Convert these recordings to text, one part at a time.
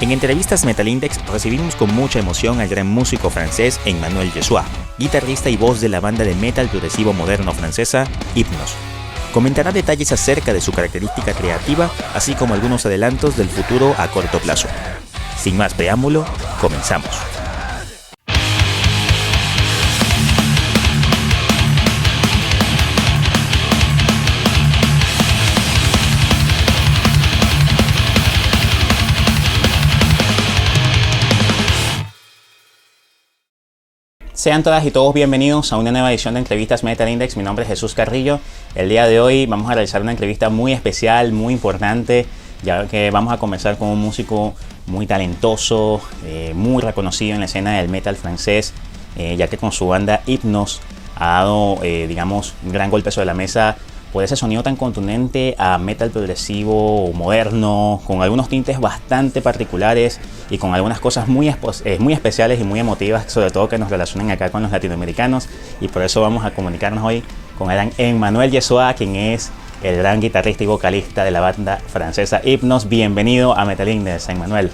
En entrevistas Metal Index recibimos con mucha emoción al gran músico francés Emmanuel Jesua, guitarrista y voz de la banda de metal progresivo moderno francesa Hypnos. Comentará detalles acerca de su característica creativa, así como algunos adelantos del futuro a corto plazo. Sin más preámbulo, comenzamos. Sean todas y todos bienvenidos a una nueva edición de entrevistas Metal Index. Mi nombre es Jesús Carrillo. El día de hoy vamos a realizar una entrevista muy especial, muy importante, ya que vamos a comenzar con un músico muy talentoso, eh, muy reconocido en la escena del metal francés, eh, ya que con su banda Hypnos ha dado, eh, digamos, un gran golpe sobre la mesa por ese sonido tan contundente a metal progresivo moderno, con algunos tintes bastante particulares y con algunas cosas muy, eh, muy especiales y muy emotivas, sobre todo que nos relacionan acá con los latinoamericanos. Y por eso vamos a comunicarnos hoy con el Emmanuel Yesua, quien es el gran guitarrista y vocalista de la banda francesa Hypnos. Bienvenido a Metal Index, Emmanuel.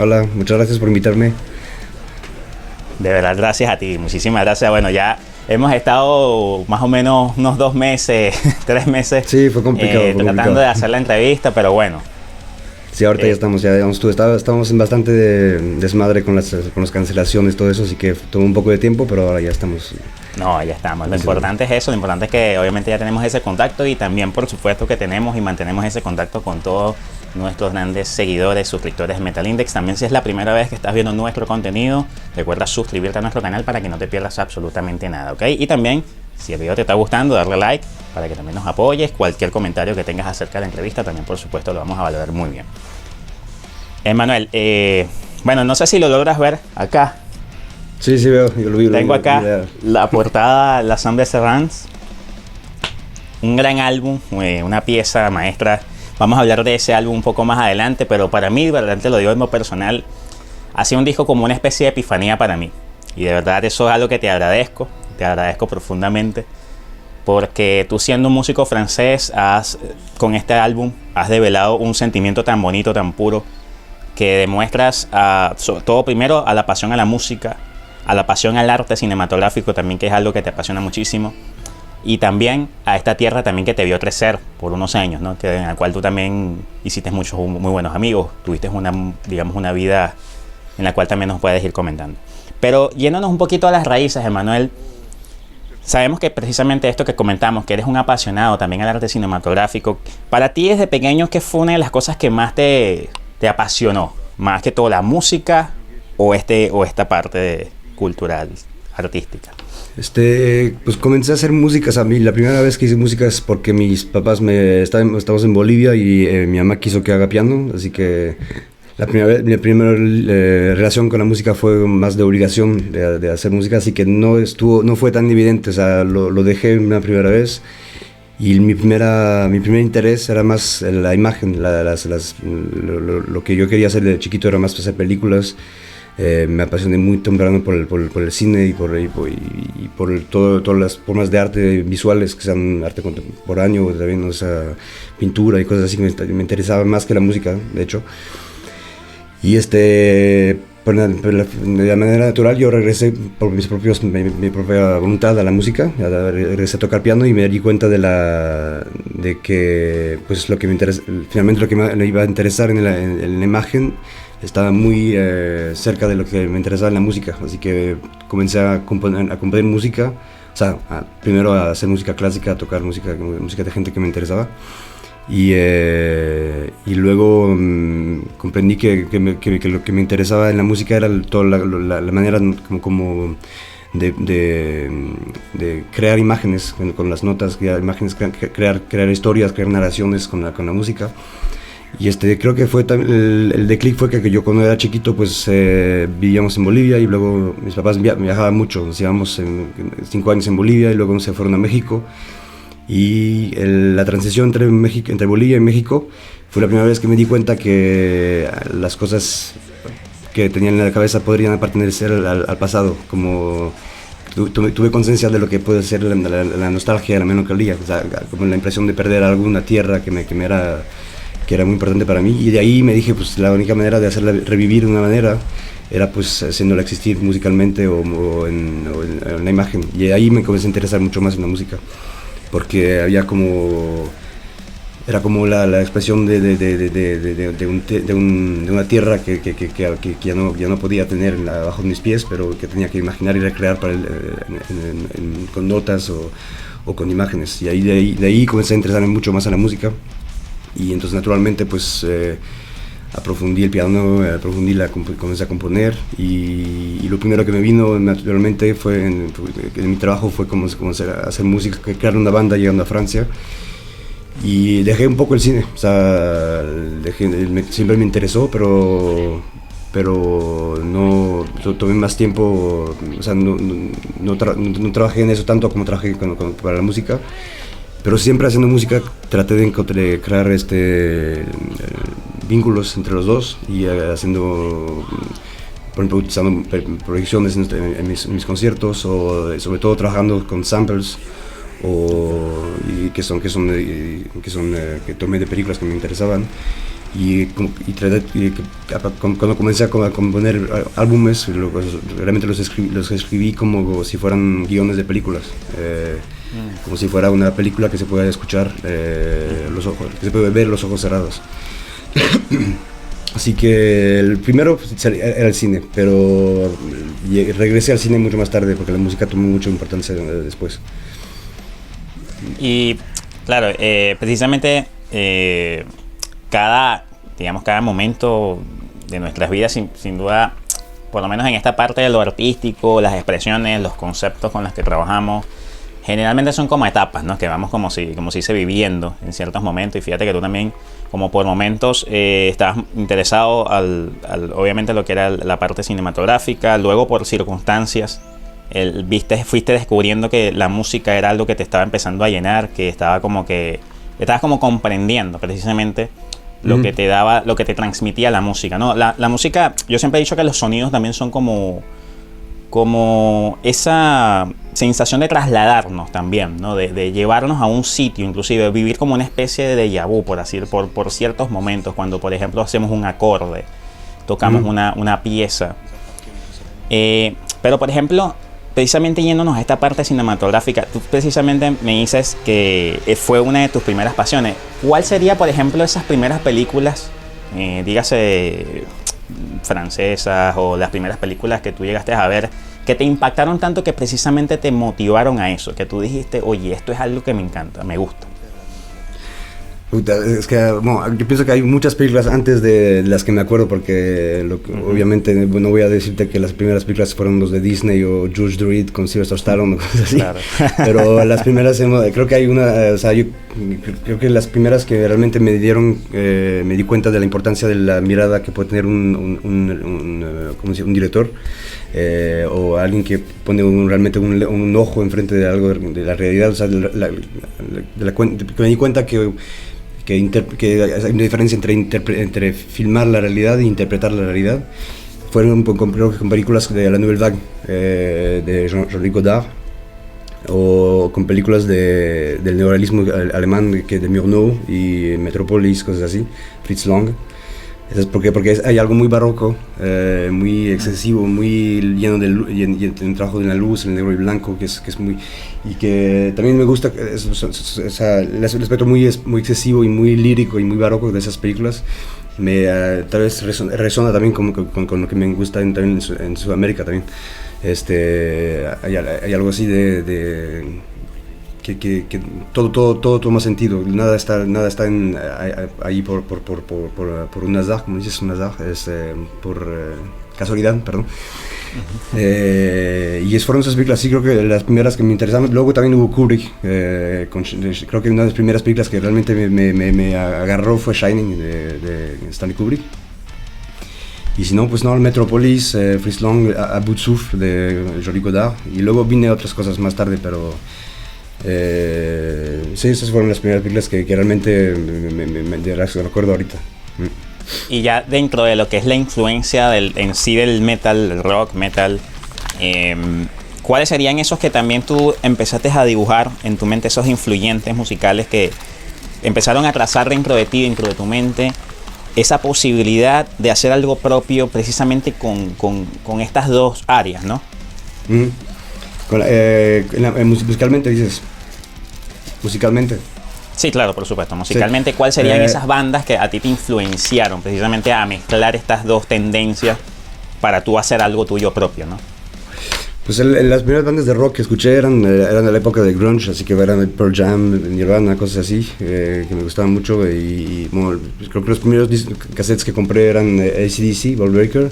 Hola, muchas gracias por invitarme. De verdad, gracias a ti, muchísimas gracias. Bueno, ya hemos estado más o menos unos dos meses, tres meses. Sí, fue complicado. Eh, tratando de hacer la entrevista, pero bueno. Sí, ahorita ya eh, estamos, ya digamos, tú, estamos en bastante desmadre con las, con las cancelaciones, todo eso, así que tomó un poco de tiempo, pero ahora ya estamos. No, ya estamos. Lo importante es eso, lo importante es que obviamente ya tenemos ese contacto y también por supuesto que tenemos y mantenemos ese contacto con todos nuestros grandes seguidores, suscriptores de Metal Index. También si es la primera vez que estás viendo nuestro contenido, recuerda suscribirte a nuestro canal para que no te pierdas absolutamente nada, ¿ok? Y también, si el video te está gustando, darle like para que también nos apoyes. Cualquier comentario que tengas acerca de la entrevista, también por supuesto lo vamos a valorar muy bien. Emanuel, eh, bueno, no sé si lo logras ver acá. Sí, sí veo, yo lo vi. Tengo acá la portada La Samba Serrans. Un gran álbum, eh, una pieza maestra Vamos a hablar de ese álbum un poco más adelante, pero para mí, de verdad te lo digo en lo personal, ha sido un disco como una especie de epifanía para mí. Y de verdad eso es algo que te agradezco, te agradezco profundamente, porque tú siendo un músico francés, has, con este álbum, has develado un sentimiento tan bonito, tan puro, que demuestras a, todo primero a la pasión a la música, a la pasión al arte cinematográfico también, que es algo que te apasiona muchísimo, y también a esta tierra también que te vio crecer por unos años, ¿no? que, en la cual tú también hiciste muchos muy buenos amigos, tuviste una, digamos, una vida en la cual también nos puedes ir comentando. Pero yéndonos un poquito a las raíces, Emanuel, sabemos que precisamente esto que comentamos, que eres un apasionado también al arte cinematográfico, para ti desde pequeño, ¿qué fue una de las cosas que más te, te apasionó? Más que todo la música o, este, o esta parte cultural, artística. Este, pues comencé a hacer músicas a mí. La primera vez que hice música es porque mis papás me estaban, estamos en Bolivia y eh, mi mamá quiso que haga piano, así que la primera vez, mi primera eh, relación con la música fue más de obligación de, hacer música, así que no estuvo, no fue tan evidente, o sea, lo, lo dejé una primera vez y mi primera, mi primer interés era más la imagen, las, las, lo, lo, que yo quería hacer de chiquito era más hacer películas. Eh, me apasioné muy temprano por el, por, el cine y por, y por, todo, todas las formas de arte visuales, que sean arte contemporáneo, también esa pintura y cosas así que me, interesaba más que la música, de hecho. Y este, de manera natural yo regresé por mis propios, mi, propia voluntad a la música, regresé a tocar piano y me di cuenta de, la, de que pues lo que me interesa, finalmente lo que me, iba a interesar en la, en la imagen estaba muy eh, cerca de lo que me interesaba en la música, así que comencé a componer, a componer música, o sea, primero a hacer música clásica, a tocar música, música de gente que me interesaba, y, eh, y luego mm, comprendí que, que, que, lo que me interesaba en la música era toda la, la, manera como, como de, de, crear imágenes con, las notas, crear imágenes, crear, crear historias, crear narraciones con la, con la música. Y este, creo que fue el, el declic fue que, yo cuando era chiquito pues eh, vivíamos en Bolivia y luego mis papás viajaban mucho, nos llevamos cinco años en Bolivia y luego se fueron a México. Y la transición entre, México, entre Bolivia y México fue la primera vez que me di cuenta que las cosas que tenían en la cabeza podrían pertenecer al, al pasado, como tuve, conciencia de lo que puede ser la, la, la nostalgia, la melancolía, o sea, como la impresión de perder alguna tierra que me, que me era que era muy importante para mí. Y de ahí me dije, pues la única manera de hacerla revivir de una manera era pues haciéndola existir musicalmente o, en, la imagen. Y ahí me comencé a interesar mucho más en la música, porque había como... Era como la, la expresión de, de, de, de un, un, una tierra que, que, que, que, ya, no, ya no podía tener bajo mis pies, pero que tenía que imaginar y recrear el, con notas o, o, con imágenes. Y ahí de, ahí de ahí comencé a interesarme mucho más en la música. Y entonces naturalmente pues... Eh, aprofundí el piano, aprofundí la, comencé a componer y, lo primero que me vino naturalmente fue en, mi trabajo fue como, hacer, hacer, música, crear una banda llegando a Francia y dejé un poco el cine, o sea, siempre me interesó, pero pero no tomé más tiempo, o sea, no, no, trabajé en eso tanto como trabajé para la música pero siempre haciendo música traté de, crear este vínculos entre los dos y eh, haciendo, por ejemplo, utilizando proyecciones en, mis, conciertos o sobre todo trabajando con samples o y que son que son que son eh, que tomé de películas que me interesaban y, y, cuando comencé a componer álbumes realmente los escribí, los escribí como si fueran guiones de películas eh, mm. como si fuera una película que se pueda escuchar los ojos que se puede ver los ojos cerrados Así que el primero era el cine, pero regresé al cine mucho más tarde porque la música tomó mucha importancia después. Y claro, eh, precisamente eh, cada, digamos, cada momento de nuestras vidas, sin, sin, duda, por lo menos en esta parte de lo artístico, las expresiones, los conceptos con los que trabajamos, generalmente son como etapas, ¿no? Que vamos como si, como si se viviendo en ciertos momentos. Y fíjate que tú también, como por momentos, eh, estabas interesado al, obviamente, lo que era la parte cinematográfica, luego por circunstancias, el, viste, fuiste descubriendo que la música era algo que te estaba empezando a llenar, que estaba como que, estabas como comprendiendo precisamente lo que te daba, lo que te transmitía la música, ¿no? La, la música, yo siempre he dicho que los sonidos también son como como esa sensación de trasladarnos también, ¿no? de, llevarnos a un sitio, inclusive vivir como una especie de déjà vu, por así por, por ciertos momentos, cuando por ejemplo hacemos un acorde, tocamos una, una, pieza. Eh, pero por ejemplo, precisamente yéndonos a esta parte cinematográfica, tú precisamente me dices que eh, fue una de tus primeras pasiones. ¿Cuál sería, por ejemplo, esas primeras películas, eh, dígase francesas o las primeras películas que tú llegaste a ver que te impactaron tanto que precisamente te motivaron a eso, que tú dijiste, oye, esto es algo que me encanta, me gusta? Es que yo pienso que hay muchas películas antes de las que me acuerdo, porque obviamente no voy a decirte que las primeras películas fueron los de Disney o George Dredd con Sylvester Stallone o cosas así. Pero las primeras, creo que hay una, o sea, yo creo que las primeras que realmente me dieron, eh, me di cuenta de la importancia de la mirada que puede tener un, un, eh, un director. Eh, o alguien que pone realmente un, ojo enfrente de algo de la realidad, o sea, de la, me di cuenta que que, que hay una diferencia entre, entre filmar la realidad e interpretar la realidad. Fueron con, con películas de la Nouvelle Vague eh, de Jean-Luc Godard o con películas de, del neorealismo alemán que de Murnau y Metropolis, cosas así, Fritz Lang. Es porque, porque hay algo muy barroco, eh, muy excesivo, muy lleno de, un trabajo de la luz, el negro y blanco, que es, que es muy... Y que también me gusta el aspecto muy, muy excesivo y muy lírico y muy barroco de esas películas. Me, uh, tal vez resona, también con, con, con, lo que me gusta en, también en, Sudamérica también. Este, hay, hay algo así de, de que, que, que, todo, todo, todo toma sentido, nada está, nada está en, ahí por, por, por, por, por un azar, como dices, un azar, es eh, por eh, casualidad, perdón. eh, y es, fueron esas películas, sí, creo que las primeras que me interesaban. Luego también hubo Kubrick, eh, creo que una de las primeras películas que realmente me, me, me agarró fue Shining de, de, Stanley Kubrick. Y si no, pues no, Metropolis, eh, Fritz Long, A, Bout de Jolie Godard. Y luego vine otras cosas más tarde, pero eh, sí, esas fueron las primeras películas que, realmente me, me, me, recuerdo ahorita. Mm. Y ya dentro de lo que es la influencia del, en sí del metal, el rock, metal, em, ¿cuáles serían esos que también tú empezaste a dibujar en tu mente, esos influyentes musicales que, empezaron a trazar dentro de ti, dentro de tu mente, esa posibilidad de hacer algo propio precisamente con, con, con estas dos áreas, ¿no? Mm. Con la- eh, la- mus- musicalmente dices. Musicalmente. Sí, claro, por supuesto. Musicalmente, ¿cuáles serían Eh, esas bandas que a ti te influenciaron precisamente a mezclar estas dos tendencias para tú hacer algo tuyo propio, ¿no? Pues el- el- las primeras bandas de rock que escuché eran, eh, eran de la época de grunge, así que eran Pearl Jam, Nirvana, cosas así, eh, que me gustaban mucho. Y, y, bueno, creo que los primeros cassettes que compré eran eh, ACDC, Ball Breaker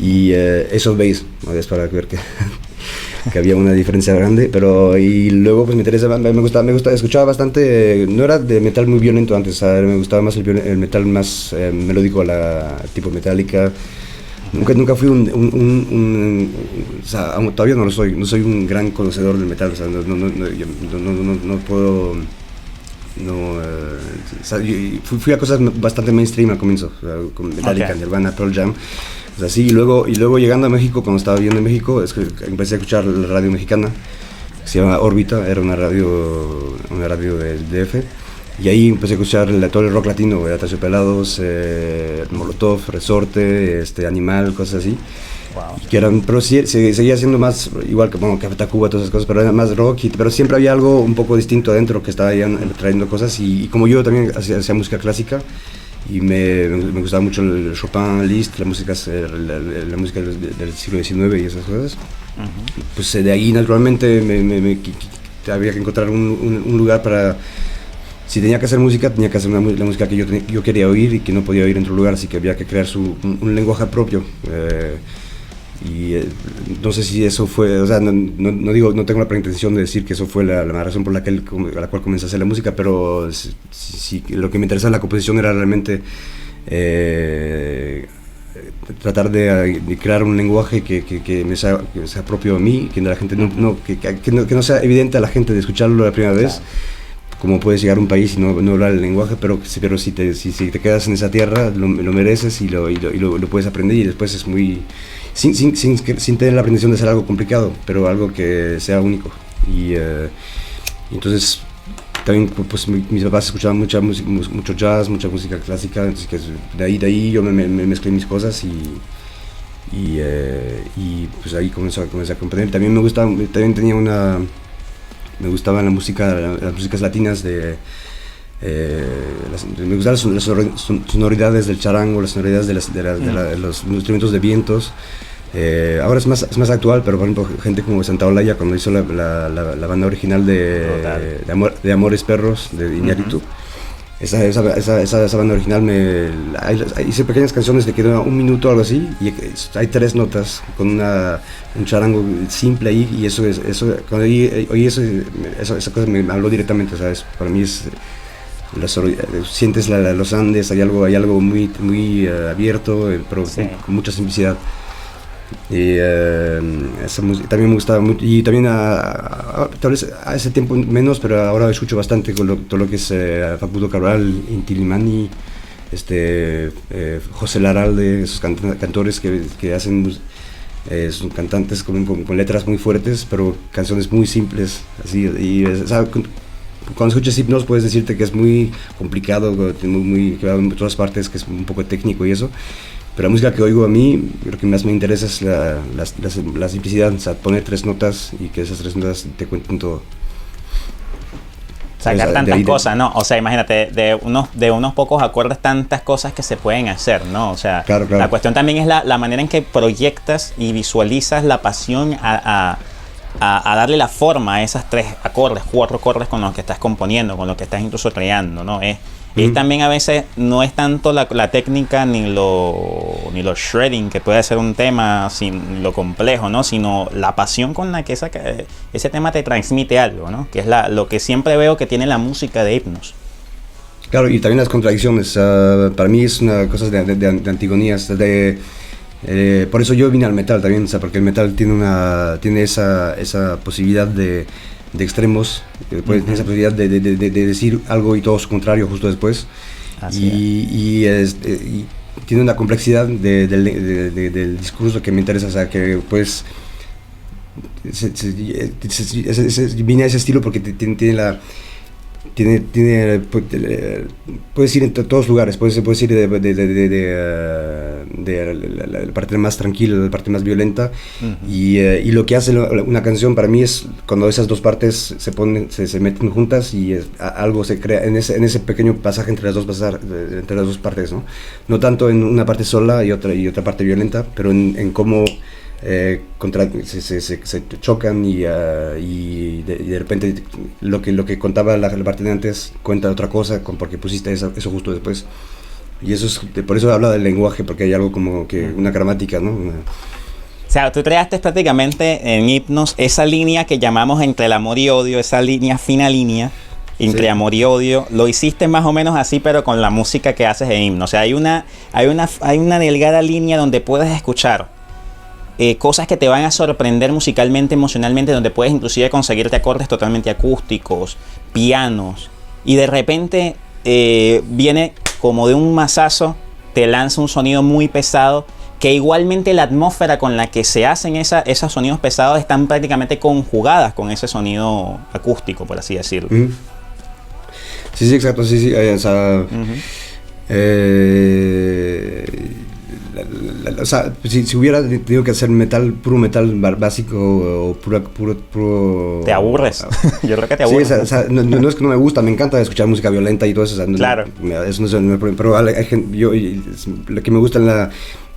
y eh, Ace of Base, ¿no? es para ver que, que había una diferencia grande. Pero y luego pues me interesa, me gustaba, me gustaba, escuchaba bastante, eh, no era de metal muy violento antes, ¿sabes? me gustaba más el, el metal más eh, melódico, la tipo Metallica. Nunca, nunca fui un, un, un- un- o sea, todavía no lo soy, no soy un gran conocedor del metal, o sea, no, no, no, yo no, puedo, no, eh, o sea, fui, fui a cosas bastante mainstream al comienzo, o sea, con Metallica, Ok. Nirvana, Pearl Jam, o sea, sí, y luego, y luego llegando a México, cuando estaba viviendo en México, es que empecé a escuchar la radio mexicana, que se llama Órbita, era una radio, una radio del DF, y ahí empecé a escuchar el- todo el rock latino, eh, Pelados, eh, Molotov, Resorte, este, Animal, cosas así. Wow. Que eran, pero sí, se- seguía siendo más, igual que bueno, Café Tacuba, todas esas cosas, pero era más rock, y- pero siempre había algo un poco distinto adentro que estaba ahí trayendo cosas. Y, y como yo también hacía, hacía música clásica, y me, me gustaba mucho el Chopin, Liszt, la música, la, la- música del, del siglo XIX y esas cosas, Ujú. pues eh, de ahí naturalmente me, me- había que encontrar un, un- un lugar para si tenía que hacer música, tenía que hacer una la música que yo, yo quería oír y que no podía oír en otro lugar, así que había que crear su, un, un lenguaje propio. eh, y eh, no sé si eso fue, o sea, no, no- no digo, no tengo la pretensión de decir que eso fue la, la razón por la, que él la cual comencé a hacer la música, pero si, si- lo que me interesaba en la composición era realmente eh, tratar de, de crear un lenguaje que, que- que me sea, que sea propio a mí, que la gente no, no, que no sea evidente a la gente de escucharlo la primera vez cómo puedes llegar a un país y no, no hablar el lenguaje, pero, pero si, te, si, si te quedas en esa tierra, lo, lo mereces y, lo, y, lo, y lo- puedes aprender y después es muy... Sin, sin, sin, sin tener la pretensión de ser algo complicado, pero algo que sea único. Y, eh, entonces también pues mi- mis papás escuchaban mucha mucho jazz, mucha música clásica, entonces que de ahí, de ahí yo me, me- me mezclé mis cosas y, y, eh, y pues ahí comenzó, comencé a comprender. También me gustaba, también tenía una me gustaba la música, las músicas latinas de... eh, las- me gustaban las, las sonor- son- sonoridades del charango, las sonoridades de, las- de la- de la- de los instrumentos de vientos. Eh, ahora es más, es más actual, pero por ejemplo, gente como Santa Olaya, cuando hizo la, la- banda original de, Amor- de Amores Perros, de Iñárritu, esa, esa, esa, esa, esa banda original me hice pequeñas canciones que dura un minuto o algo así y hay tres notas con una, un charango simple ahí y eso es eso cuando oí, oí eso, eso esa cosa me habló directamente sabes para mí es la sientes la- la- los Andes hay algo hay algo muy muy eh, abierto eh, pero Sí. con, con mucha simplicidad y eh, esa también me gustaba mucho. Y también a, a- tal vez a ese tiempo menos, pero ahora escucho bastante con lo- todo lo que es eh, Facundo Cabral, Inti Limani, este, eh, José Laralde, esos canta- cantores que, que hacen. eh, son cantantes con, con- con letras muy fuertes, pero canciones muy simples. Así, y, o sea, cu- cuando escuchas Hipnos puedes decirte que es muy complicado, muy, muy, que va en todas partes, que es un poco técnico y eso. Pero la música que oigo a mí, lo que más me interesa es la, la, la- simplicidad, o sea, poner tres notas y que esas tres notas te cuenten todo. Sacar tantas de- cosas, ¿no? O sea, imagínate, de unos, de unos pocos acordes tantas cosas que se pueden hacer, ¿no? O sea, Claro, claro. la cuestión también es la, la manera en que proyectas y visualizas la pasión a, a- a- a darle la forma a esas tres acordes, cuatro acordes con los que estás componiendo, con los que estás incluso creando, ¿no? Es, es Ujú. también a veces no es tanto la, la técnica ni lo, ni lo shredding que puede ser un tema sin lo complejo, ¿no? Sino la pasión con la que esa, ese tema te transmite algo, ¿no? Que es la, lo que siempre veo que tiene la música de hipnos. Claro, y también las contradicciones. ah, para mí es una cosa de, de- de- de antigonías. De, eh, por eso yo vine al metal también, o sea, porque el metal tiene, una, tiene esa, esa posibilidad de, de extremos, eh, puede- tiene esa posibilidad de, de- de- de- de decir algo y todo su contrario justo después. Así y, y, este, y tiene una complejidad de- del- de- de- del discurso que me interesa, o sea, que pues se- se- se- vine a ese estilo porque ti- tiene, tiene la tiene, tiene, puedes ir en todos lugares, puedes, puedes ir de, de, de, de la, parte más tranquila, la parte más violenta, y, y, lo que hace una canción para mí es cuando esas dos partes se ponen, se, se meten juntas y algo se crea en ese, en ese pequeño pasaje entre las dos pasar, entre las dos partes, ¿no? No tanto en una parte sola y otra, y otra parte violenta, pero en, en cómo eh, contra, se, se, se, chocan y, uh, y, de, y, de, repente lo que, lo que contaba la, la, parte de antes cuenta otra cosa con, porque pusiste eso, eso justo después. Y eso es, por eso habla del lenguaje, porque hay algo como que una gramática, ¿no? Una, o sea, tú creaste prácticamente en Hipnos esa línea que llamamos entre el amor y odio, esa línea, fina línea, entre sí. amor y odio. Lo hiciste más o menos así, pero con la música que haces en Himno. O sea, hay una, hay una, hay una delgada línea donde puedes escuchar eh, cosas que te van a sorprender musicalmente, emocionalmente, donde puedes inclusive conseguirte acordes totalmente acústicos, pianos, y de repente eh, viene como de un masazo, te lanza un sonido muy pesado, que igualmente la atmósfera con la que se hacen esa, esos sonidos pesados están prácticamente conjugadas con ese sonido acústico, por así decirlo. Mm. Sí, sí, exacto, sí, sí. O sea, uh -huh. eh, la, la, o sea, si, si, hubiera tenido que hacer metal, puro metal básico o puro... puro, puro te aburres. Yo creo que te aburres. Sí, o sea, no, no, es que no me gusta, me encanta escuchar música violenta y todo eso. O sea, claro. Eso no es el problema. Pero hay, hay, yo, lo que me gusta en la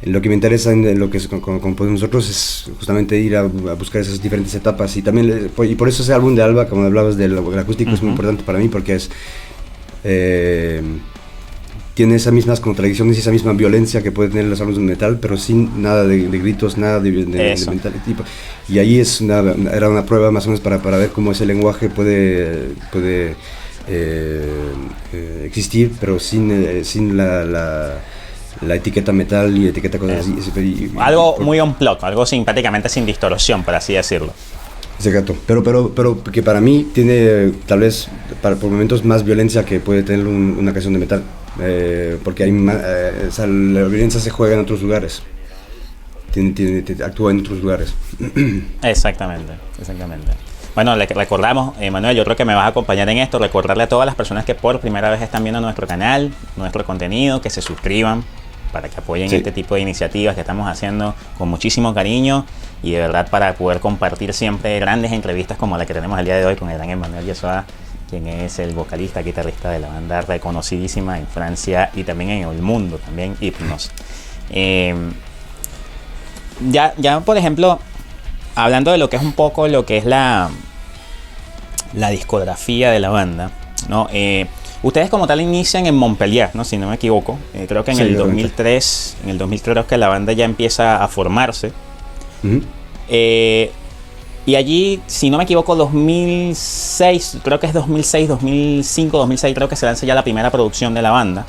lo que me interesa en lo que componemos nosotros es justamente ir a, a, buscar esas diferentes etapas y también y por eso ese álbum de Alba como hablabas del, del acústico uh -huh. es muy importante para mí porque es eh, tiene esas mismas contradicciones y esa misma violencia que puede tener los álbumes de metal pero sin nada de, de gritos nada de, de, de metal tipo y ahí es una, era una prueba más o menos para, para ver cómo ese lenguaje puede puede eh, eh, existir pero sin, eh, sin la, la la etiqueta metal y etiqueta cosas así. Y, algo muy on plot, algo simpáticamente sin distorsión, por así decirlo. Exacto, pero, pero, pero que para mí tiene tal vez para, por momentos más violencia que puede tener un, una canción de metal, eh, porque hay eh, o sea, la violencia se juega en otros lugares, tiene, tiene, actúa en otros lugares. Exactamente, exactamente. Bueno, le recordamos, eh, Manuel, yo creo que me vas a acompañar en esto, recordarle a todas las personas que por primera vez están viendo nuestro canal, nuestro contenido, que se suscriban, para que apoyen sí. este tipo de iniciativas que estamos haciendo con muchísimo cariño y de verdad para poder compartir siempre grandes entrevistas como la que tenemos el día de hoy con el gran Emmanuel Yesoa, quien es el vocalista, guitarrista de la banda reconocidísima en Francia y también en el mundo, también Hypnos. Eh, ya, ya, por ejemplo, hablando de lo que es un poco lo que es la, la discografía de la banda, ¿no? Eh, Ustedes como tal inician en Montpellier, ¿no? Si no me equivoco. Eh, creo que en sí, el 2003, en el 2003 creo que la banda ya empieza a formarse. Uh -huh. eh, y allí, si no me equivoco, 2006, creo que es 2006, 2005, 2006, creo que se lanza ya la primera producción de la banda.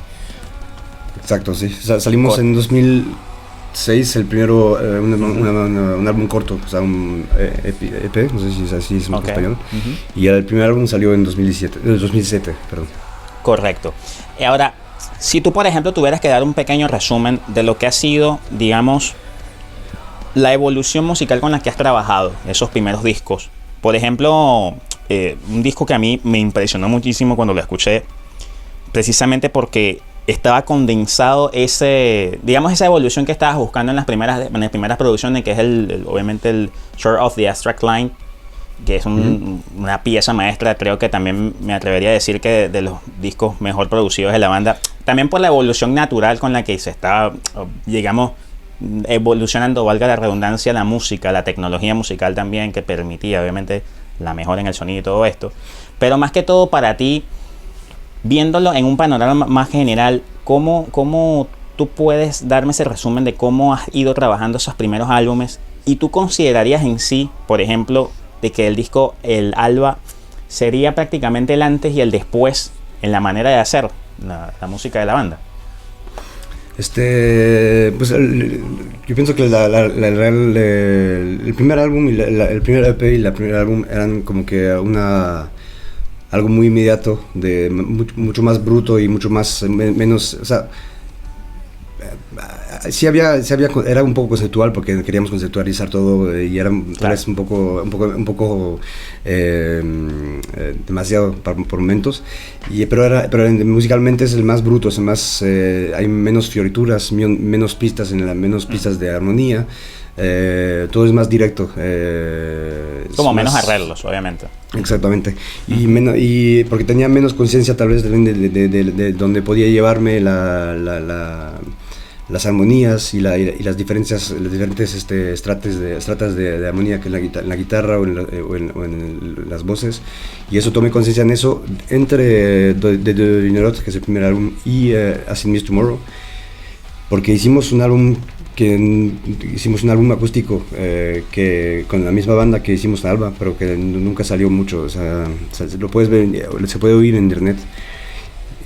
Exacto, sí. Salimos en 2006, el primero, eh, un, una, una, un, álbum corto, o sea, un EP, EP no sé si es así es en okay. español. Uh -huh. Y el primer álbum salió en 2017, 2007, perdón. Correcto. Y ahora, si tú, por ejemplo, tuvieras que dar un pequeño resumen de lo que ha sido, digamos, la evolución musical con la que has trabajado, esos primeros discos. Por ejemplo, eh, un disco que a mí me impresionó muchísimo cuando lo escuché, precisamente porque estaba condensado ese, digamos, esa evolución que estabas buscando en las primeras, en las primeras producciones, que es el, el obviamente el Short of the Abstract Line, que es un, mm. una pieza maestra, creo que también me atrevería a decir que de, de, los discos mejor producidos de la banda, también por la evolución natural con la que se está, digamos, evolucionando, valga la redundancia, la música, la tecnología musical también, que permitía obviamente la mejora en el sonido y todo esto, pero más que todo para ti, viéndolo en un panorama más general, ¿cómo, cómo tú puedes darme ese resumen de cómo has ido trabajando esos primeros álbumes y tú considerarías en sí, por ejemplo, de que el disco El Alba sería prácticamente el antes y el después en la manera de hacer la, la música de la banda. Este, pues yo pienso que la, la, la, el, el, primer álbum y el primer EP y el primer álbum eran como que una algo muy inmediato, de mucho, mucho más bruto y mucho más menos, o sea, eh, sí había, sí había, era un poco conceptual porque queríamos conceptualizar todo y era tal vez un poco, un poco, un poco demasiado por, momentos. Y, pero, era, pero musicalmente es el más bruto, es el más, hay menos fiorituras, menos pistas, en la, menos pistas de armonía. Eh, todo es más directo. Eh, Como menos arreglos, obviamente. Exactamente. Y, menos, y porque tenía menos conciencia tal vez de, de, de, donde podía llevarme la, las armonías y, las diferencias, las diferentes este, estrates de, estratas de, armonía que en la, guitarra, o, en, las voces. Y eso tomé conciencia en eso entre The, The, que es el primer álbum, y uh, As In Tomorrow. Porque hicimos un álbum que hicimos un álbum acústico eh, que con la misma banda que hicimos Alba, pero que nunca salió mucho. O sea, lo puedes ver, se puede oír en internet.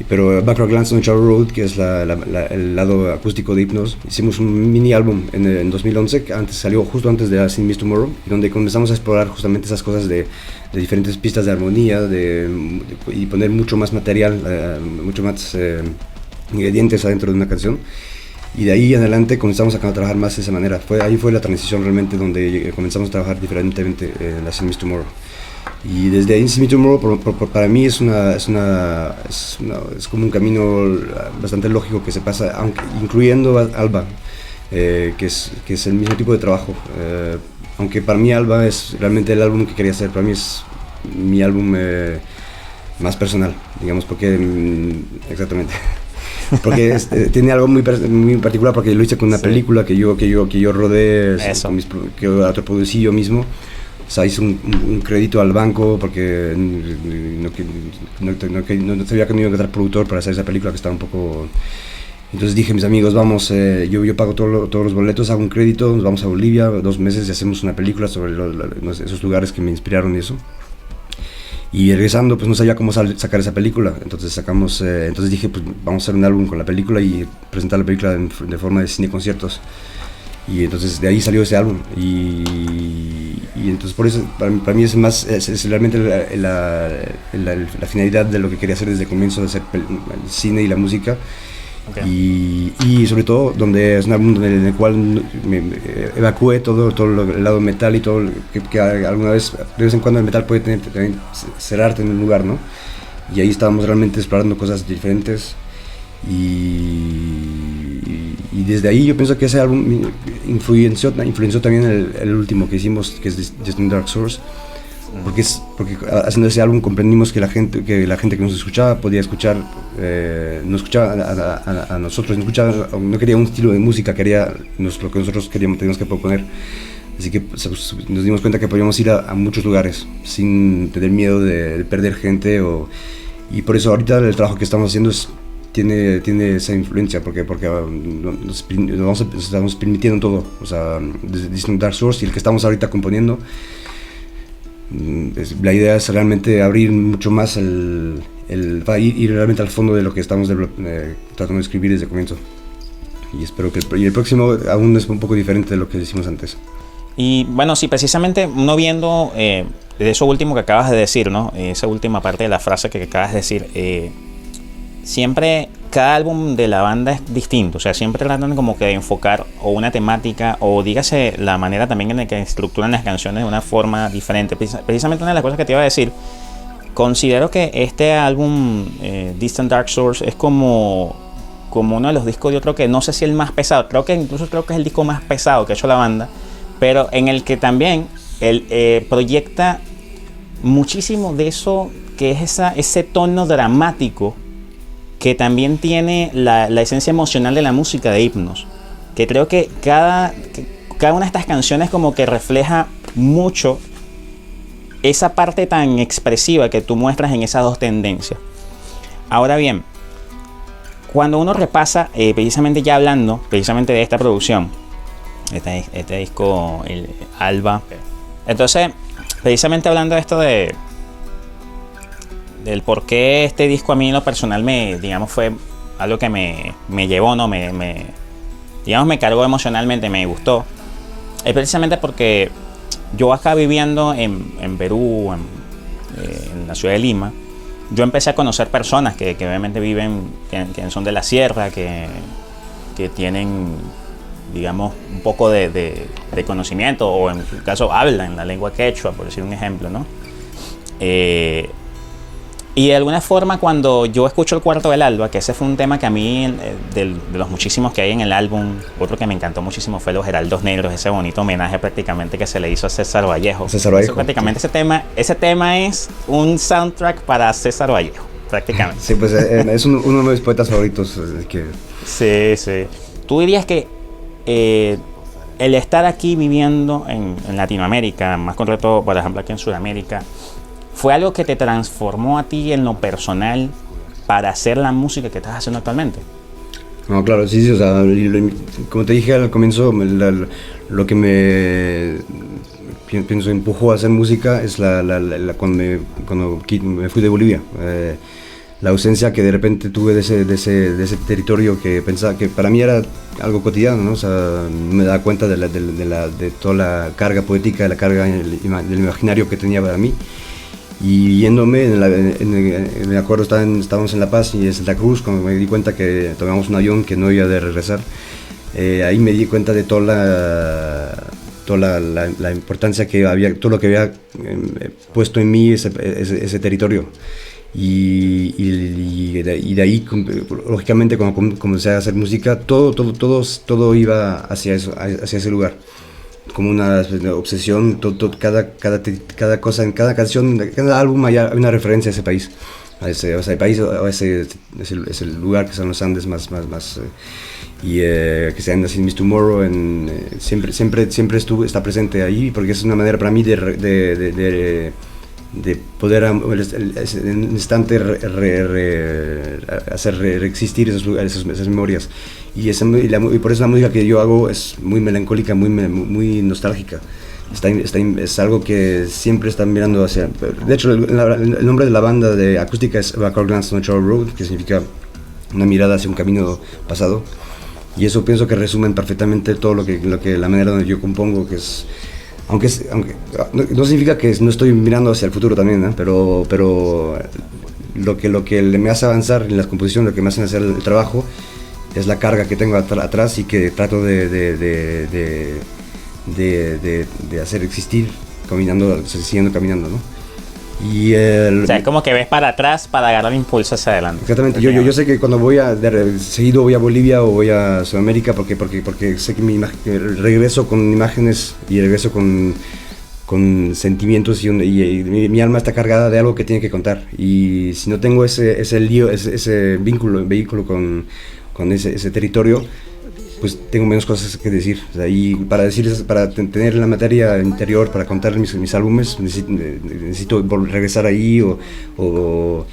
Pero Backward Glance on Charles Road, que es el lado acústico de Hypnos, hicimos un mini álbum en, 2011, que antes salió justo antes de Sin Miss Tomorrow, donde comenzamos a explorar justamente esas cosas de, diferentes pistas de armonía de, y poner mucho más material, eh, mucho más eh, ingredientes adentro de una canción. Y de ahí en adelante comenzamos a trabajar más de esa manera. Fue, ahí fue la transición realmente donde comenzamos a trabajar diferentemente en la Sin Tomorrow. Y desde ahí Sin Tomorrow para mí es, una, es, una, es, como un camino bastante lógico que se pasa, aunque, incluyendo Alba, eh, que, es, que es el mismo tipo de trabajo. Eh, aunque para mí Alba es realmente el álbum que quería hacer, para mí es mi álbum eh, más personal, digamos, porque mm, exactamente. porque eh, tiene algo muy, muy particular porque lo hice con una película que yo, que yo, que yo rodé, que autoproducí yo mismo. O sea, hice un, crédito al banco porque no, no, no, sabía que me iba a encontrar productor para hacer esa película que estaba un poco... Entonces dije, mis amigos, vamos, eh, yo, yo pago todos los boletos, hago un crédito, nos vamos a Bolivia, dos meses y hacemos una película sobre esos lugares que me inspiraron y eso. Y regresando, pues no sabía cómo sacar esa película. Entonces sacamos, eh, entonces dije, pues vamos a hacer un álbum con la película y presentar la película de forma de cine conciertos. Y entonces de ahí salió ese álbum. Y, y entonces por eso, para, mí es más, es, realmente la, la, la, finalidad de lo que quería hacer desde el comienzo de hacer el cine y la música y, y, sobre todo donde es un álbum en el cual me, evacué todo, todo el lado metal y todo que, alguna vez, de vez en cuando el metal puede tener, cerrarte en un lugar, ¿no? Y ahí estábamos realmente explorando cosas diferentes y, y, desde ahí yo pienso que ese álbum influenció, influenció también el, el último que hicimos, que es Just Dark Source porque, es, porque haciendo ese álbum comprendimos que la gente que, la gente que nos escuchaba podía escuchar, eh, no escuchaba a, nosotros, no, escuchaba, no quería un estilo de música, quería lo que nosotros queríamos, teníamos que proponer. Así que pues, nos dimos cuenta que podíamos ir a, muchos lugares sin tener miedo de, perder gente. O, y por eso ahorita el trabajo que estamos haciendo es, tiene, tiene esa influencia, porque, porque ah, nos, estamos permitiendo todo. O sea, desde Dark Source y el que estamos ahorita componiendo Mm, la idea es realmente abrir mucho más el, el ir, realmente al fondo de lo que estamos eh, tratando de escribir desde el comienzo. Y espero que el, próximo aún es un poco diferente de lo que decimos antes. Y bueno, sí, precisamente uno viendo eh, de eso último que acabas de decir, ¿no? Esa última parte de la frase que acabas de decir, eh, siempre cada álbum de la banda es distinto, o sea, siempre tratan como que de enfocar o una temática o dígase la manera también en la que estructuran las canciones de una forma diferente. Precisamente una de las cosas que te iba a decir, considero que este álbum eh, Distant Dark Source es como como uno de los discos, yo creo que no sé si el más pesado, creo que incluso creo que es el disco más pesado que ha hecho la banda, pero en el que también él eh, proyecta muchísimo de eso que es ese tono dramático que también tiene la, esencia emocional de la música de Hipnos. Que creo que cada, cada una de estas canciones como que refleja mucho esa parte tan expresiva que tú muestras en esas dos tendencias. Ahora bien, cuando uno repasa, eh, precisamente ya hablando, precisamente de esta producción, este, este disco, el Alba, entonces, precisamente hablando de esto de, del por qué este disco a mí en lo personal me, digamos, fue algo que me, me llevó, ¿no? Me, digamos, me cargó emocionalmente, me gustó. Es precisamente porque yo acá viviendo en, en Perú, eh, en, la ciudad de Lima, yo empecé a conocer personas que, que obviamente viven, que, son de la sierra, que, que tienen, digamos, un poco de, de, conocimiento o en el caso hablan la lengua quechua, por decir un ejemplo, ¿no? Eh, y de alguna forma cuando yo escucho el cuarto del alba, que ese fue un tema que a mí, eh, de, los muchísimos que hay en el álbum, otro que me encantó muchísimo fue Los Heraldos Negros, ese bonito homenaje prácticamente que se le hizo a César Vallejo. César Vallejo. prácticamente ese tema, ese tema es un soundtrack para César Vallejo, prácticamente. Sí, pues eh, es uno de mis poetas favoritos. Que... Sí, sí. Tú dirías que eh, el estar aquí viviendo en, en Latinoamérica, más concreto, por ejemplo, aquí en Sudamérica, ¿Fue algo que te transformó a ti en lo personal para hacer la música que estás haciendo actualmente? No, claro, sí, sí, o sea, como te dije al comienzo, lo que me pienso empujó a hacer música es la, cuando, me, cuando, me, fui de Bolivia. Eh, la ausencia que de repente tuve de ese, de ese, de ese, territorio que pensaba que para mí era algo cotidiano, ¿no? O sea, me daba cuenta de, la, de, la, de toda la carga poética, de la carga del imaginario que tenía para mí. Y yéndome, en, el, acuerdo estábamos en La Paz y en Santa Cruz, cuando me di cuenta que tomamos un avión que no iba a regresar, eh, ahí me di cuenta de toda la, toda la, importancia que había, todo lo que había eh, puesto en mí ese, ese, territorio. Y, y, de, ahí, lógicamente, cuando comencé a hacer música, todo, todo, todo, todo iba hacia, eso, hacia ese lugar como una obsesión, todo, cada, cada, cada cosa, en cada canción, en cada álbum hay una referencia a ese país, a ese, a ese país, a ese, ese, lugar que son los Andes más, más, más eh, y eh, que se llama así Miss Tomorrow, en, eh, siempre, siempre, siempre estuvo, está presente ahí, porque es una manera para mí de, de, de, de poder en un instante hacer reexistir esas, esas memorias. Y, y, por eso la música que yo hago es muy melancólica, muy, muy nostálgica. Está, es algo que siempre están mirando hacia... De hecho, el, nombre de la banda de acústica es Backward Glance on Road, que significa una mirada hacia un camino pasado. Y eso pienso que resumen perfectamente todo lo que, lo que la manera donde yo compongo, que es... Aunque, aunque no, significa que no estoy mirando hacia el futuro también, pero, pero lo, que, lo que me hace avanzar en las composiciones, lo que me hace hacer el trabajo, es la carga que tengo atrás y que trato de, hacer existir caminando, siguiendo caminando, ¿no? Y el, o sea, es como que ves para atrás para agarrar impulso hacia adelante. Exactamente. Yo, yo, yo, sé que cuando voy a, seguido voy a Bolivia o voy a Sudamérica porque, porque, porque sé que mi regreso con imágenes y regreso con, con sentimientos y, mi, alma está cargada de algo que tiene que contar. Y si no tengo ese, ese lío, ese, ese vínculo, vehículo con, con ese, ese, territorio, pues tengo menos cosas que decir. y para decir, para tener la materia interior, para contar mis, mis álbumes, necesito, regresar ahí o, o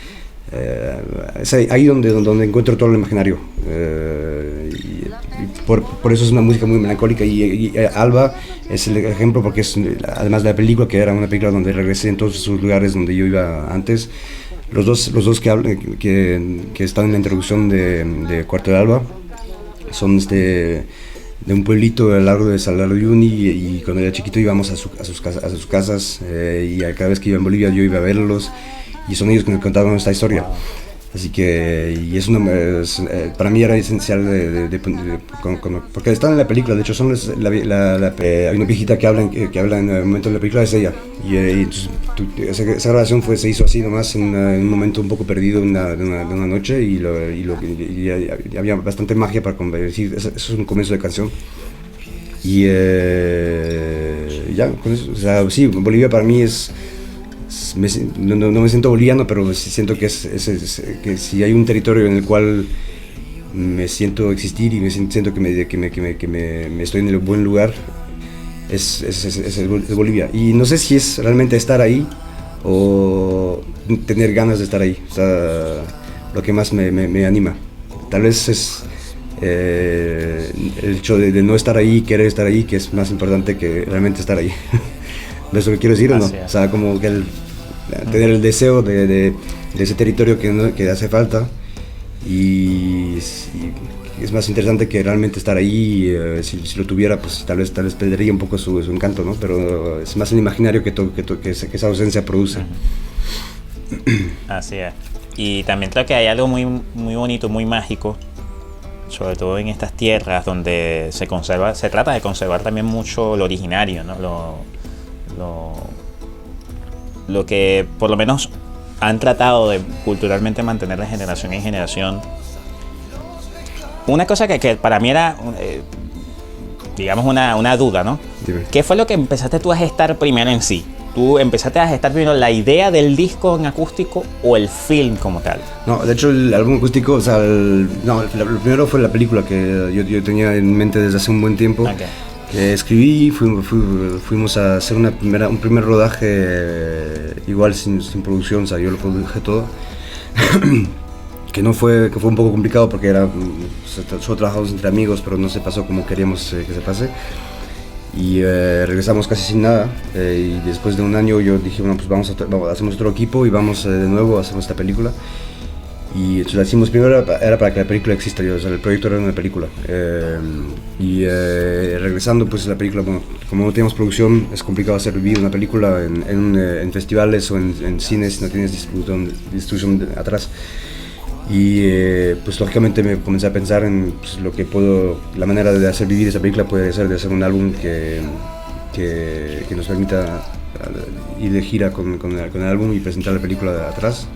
eh, es ahí donde, donde encuentro todo el imaginario. Eh, y, por, por, eso es una música muy melancólica y, eh, Alba es el ejemplo porque es, además de la película, que era una película donde regresé en todos esos lugares donde yo iba antes, los dos, los dos que, que, que están en la introducción de, de Cuarto de Alba son este, de un pueblito al largo de Salar de Uyuni y, cuando era chiquito íbamos a, su, a, sus, a sus casas eh, y cada vez que iba en Bolivia yo iba a verlos y son ellos que me contaban esta historia. Así que, y es, una, eh, para mí era esencial, de, porque están en la película, de hecho son la, la, eh, hay una viejita que habla, que, habla en el momento de la película, es ella. Y, eh, esa, grabación fue, se hizo así nomás en, un momento un poco perdido de una, de una, noche y, lo, y, lo, y, había bastante magia para decir, eso, es un comienzo de canción. Y ya, con eso, o sea, sí, Bolivia para mí es no, me siento boliviano, pero siento que, es, si hay un territorio en el cual me siento existir y me siento que me, estoy en el buen lugar, es, Bolivia. Y no sé si es realmente estar ahí o tener ganas de estar ahí. O sea, lo que más me, anima. Tal vez es eh, el hecho de, no estar ahí, querer estar ahí, que es más importante que realmente estar ahí. ¿De eso que quiero decir o no? O sea, como que el tener el deseo de, de, ese territorio que, que hace falta. Y, es más interesante que realmente estar ahí eh, si, lo tuviera pues tal vez tal vez perdería un poco su, encanto no pero es más el imaginario que, que, que, esa ausencia produce. Así es. Y también creo que hay algo muy muy bonito muy mágico sobre todo en estas tierras donde se conserva, se trata de conservar también mucho lo originario, ¿no? Lo, lo, lo que por lo menos han tratado de culturalmente mantener de generación en generación. Una cosa que, que para mí era, eh, digamos, una, una duda, ¿no? Dime. ¿Qué fue lo que empezaste tú a gestar primero en sí? ¿Tú empezaste a gestar primero la idea del disco en acústico o el film como tal? No, de hecho el álbum acústico, o sea, el- no, lo primero fue la película que yo, yo tenía en mente desde hace un buen tiempo. Ok. Que escribí, fuimos, fuimos a hacer una primera, un primer rodaje eh, igual sin, sin producción, o sea, yo lo produje todo. que no fue, que fue un poco complicado porque era, solo trabajamos entre amigos, pero no se pasó como queríamos eh, que se pase. Y eh, regresamos casi sin nada. eh, y después de un año yo dije, bueno, pues vamos a, vamos, hacemos otro equipo y vamos eh, de nuevo, hacemos esta película. Y entonces la hicimos primero era, era para que la película exista, o sea, el proyecto era una película. Eh, y eh, regresando, pues la película, bueno, como no teníamos producción, es complicado hacer vivir una película en, en, eh, en festivales o en, en cines, no tienes distribución, distribución atrás. Y eh, pues lógicamente me comencé a pensar en pues, lo que puedo, la manera de hacer vivir esa película puede ser de hacer un álbum que, que, que nos permita ir de gira con, con el, con el álbum y presentar la película de atrás.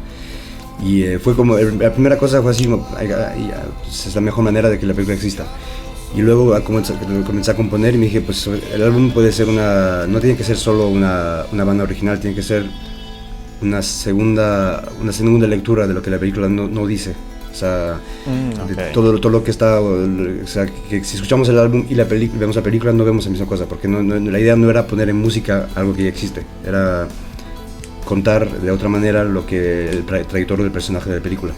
Y eh, fue como, la primera cosa fue así, ay, ay, pues, es la mejor manera de que la película exista. Y luego a comencé, comencé a componer y me dije, pues el álbum puede ser una, no tiene que ser solo una, una banda original, tiene que ser una segunda, una segunda lectura de lo que la película no, no dice. O sea, de ok. todo, todo lo que está, o sea, que si escuchamos el álbum y la vemos la película no vemos la misma cosa, porque no, no- la idea no era poner en música algo que ya existe, era contar de otra manera lo que el tra- trayectoria del personaje de la película.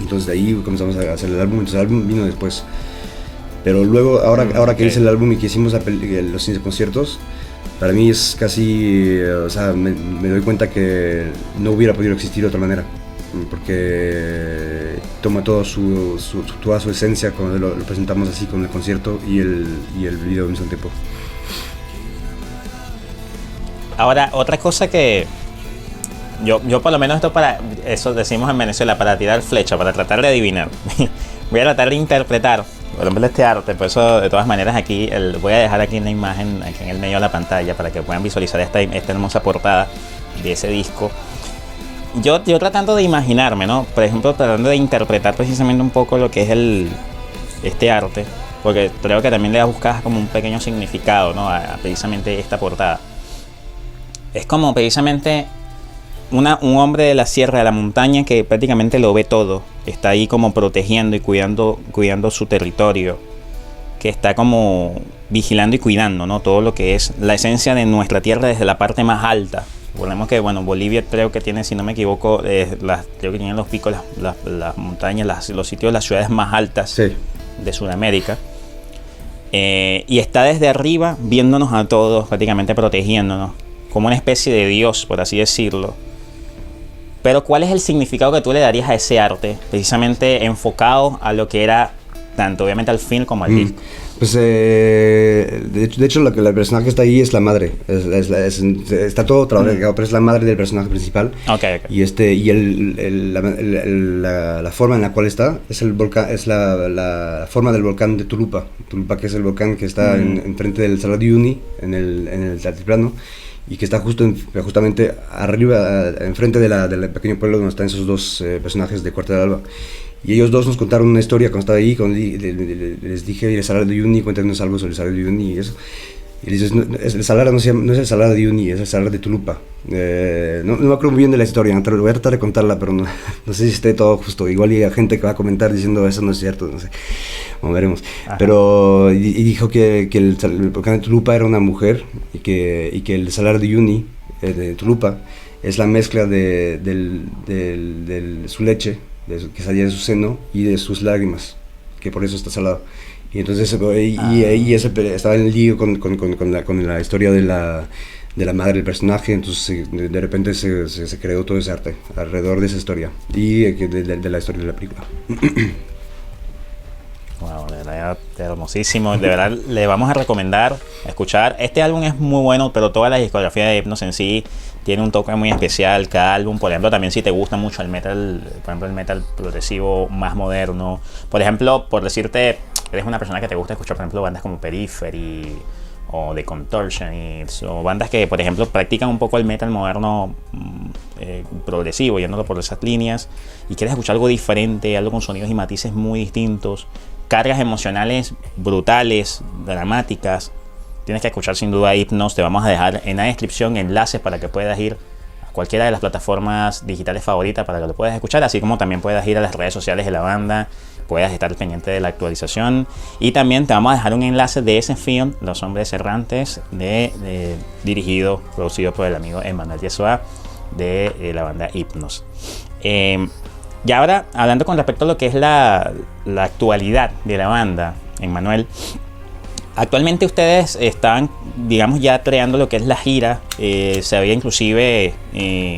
Entonces de ahí comenzamos a hacer el álbum, entonces el álbum vino después. Pero luego, ahora, Mm, ahora que hice el álbum y que hicimos los conciertos, para mí es casi, o sea, me, me doy cuenta que no hubiera podido existir de otra manera, mm, porque toma todo su, toda su esencia cuando lo, lo presentamos así con el concierto y el, y el video al mismo tiempo. Ahora, otra cosa que yo, yo por lo menos esto para, eso decimos en Venezuela, para tirar flecha, para tratar de adivinar. voy a tratar de interpretar, por ejemplo, este arte, por eso de todas maneras aquí, voy a dejar aquí una imagen aquí en el medio de la pantalla para que puedan visualizar esta, esta hermosa portada de ese disco. Yo, yo tratando de imaginarme, ¿no? Por ejemplo, tratando de interpretar precisamente un poco lo que es el, este arte, porque creo que también le buscas como un pequeño significado, ¿no? A, a precisamente esta portada es como precisamente una- un hombre de la sierra, de la montaña, que prácticamente lo ve todo. Está ahí como protegiendo y cuidando, cuidando su territorio. Que está como vigilando y cuidando, ¿no? Todo lo que es la esencia de nuestra tierra desde la parte más alta. Recordemos que, bueno, Bolivia creo que tiene, si no me equivoco, eh, las, creo que tienen los picos, las, las- las montañas, las- los sitios, las ciudades más altas Sí, de Sudamérica. Eh, y está desde arriba viéndonos a todos, prácticamente protegiéndonos, como una especie de Dios, por así decirlo. Pero ¿cuál es el significado que tú le darías a ese arte? Precisamente enfocado a lo que era tanto obviamente al film como al Mm. disco. Pues eh, de hecho, de hecho la, que- la persona que está ahí es la madre. Es- es es- está todo trabajado, pero es la madre del personaje principal. Ok, ok. Y este y el, el- la, el- el- la- la forma en la cual está es el volcán es la, la forma del volcán de Tulupa. Tulupa que es el volcán que está en, enfrente del Salar de Uyuni en el, en el altiplano y que está justo en- justamente arriba enfrente de la- del pequeño pueblo donde están esos dos eh, personajes de Cuarta del Alba. Y ellos dos nos contaron una historia cuando estaba ahí, cuando les dije el Salar de Uyuni, cuéntanos algo sobre el de Uyuni y eso. Y le dices, no, el salar no, se llama- no es el salar de Uyuni, es el salar de Tulupa. Eh, no, no me acuerdo muy bien de la historia, lo voy a tratar de contarla, pero no, no sé si esté todo justo. Igual hay gente que va a comentar diciendo eso no es cierto, no sé. Bueno, veremos. Ajá. Pero y, y dijo que, que el, el volcán de Tulupa era una mujer y que, y que el salar de Uyuni, eh, de Tulupa, es la mezcla de, del, del- del- su leche, de su- que salía de su seno, y de sus lágrimas, que por eso está salado. Y entonces eh, y, y, Ah. y ese pe- estaba en el lío con, con, con, con la, con la historia de la, de la madre del personaje, entonces eh, de, de repente se, se, se creó todo ese arte alrededor de esa historia y eh, de, de- de la historia de la película. Wow, de verdad, hermosísimo. De verdad, le vamos a recomendar escuchar. Este álbum es muy bueno, pero toda la discografía de Hypnos en sí tiene un toque muy especial. Cada álbum, por ejemplo, también si te gusta mucho el metal, por ejemplo, el metal progresivo más moderno. Por ejemplo, por decirte, eres una persona que te gusta escuchar, por ejemplo, bandas como Periphery o The Contortionists o bandas que, por ejemplo, practican un poco el metal moderno mm, eh, progresivo, yéndolo por esas líneas, y quieres escuchar algo diferente, algo con sonidos y matices muy distintos, cargas emocionales brutales, dramáticas, tienes que escuchar sin duda Hypnos. Te vamos a dejar en la descripción enlaces para que puedas ir a cualquiera de las plataformas digitales favoritas para que lo puedas escuchar, así como también puedas ir a las redes sociales de la banda, puedas estar pendiente de la actualización. Y también te vamos a dejar un enlace de ese film, Los Hombres Errantes, de, dirigido, producido por el amigo Emmanuel Yesua de, la banda Hypnos. Eh, y ahora, hablando con respecto a lo que es la, actualidad de la banda, Emmanuel, actualmente ustedes están, digamos, ya creando lo que es la gira. Eh, se había inclusive eh,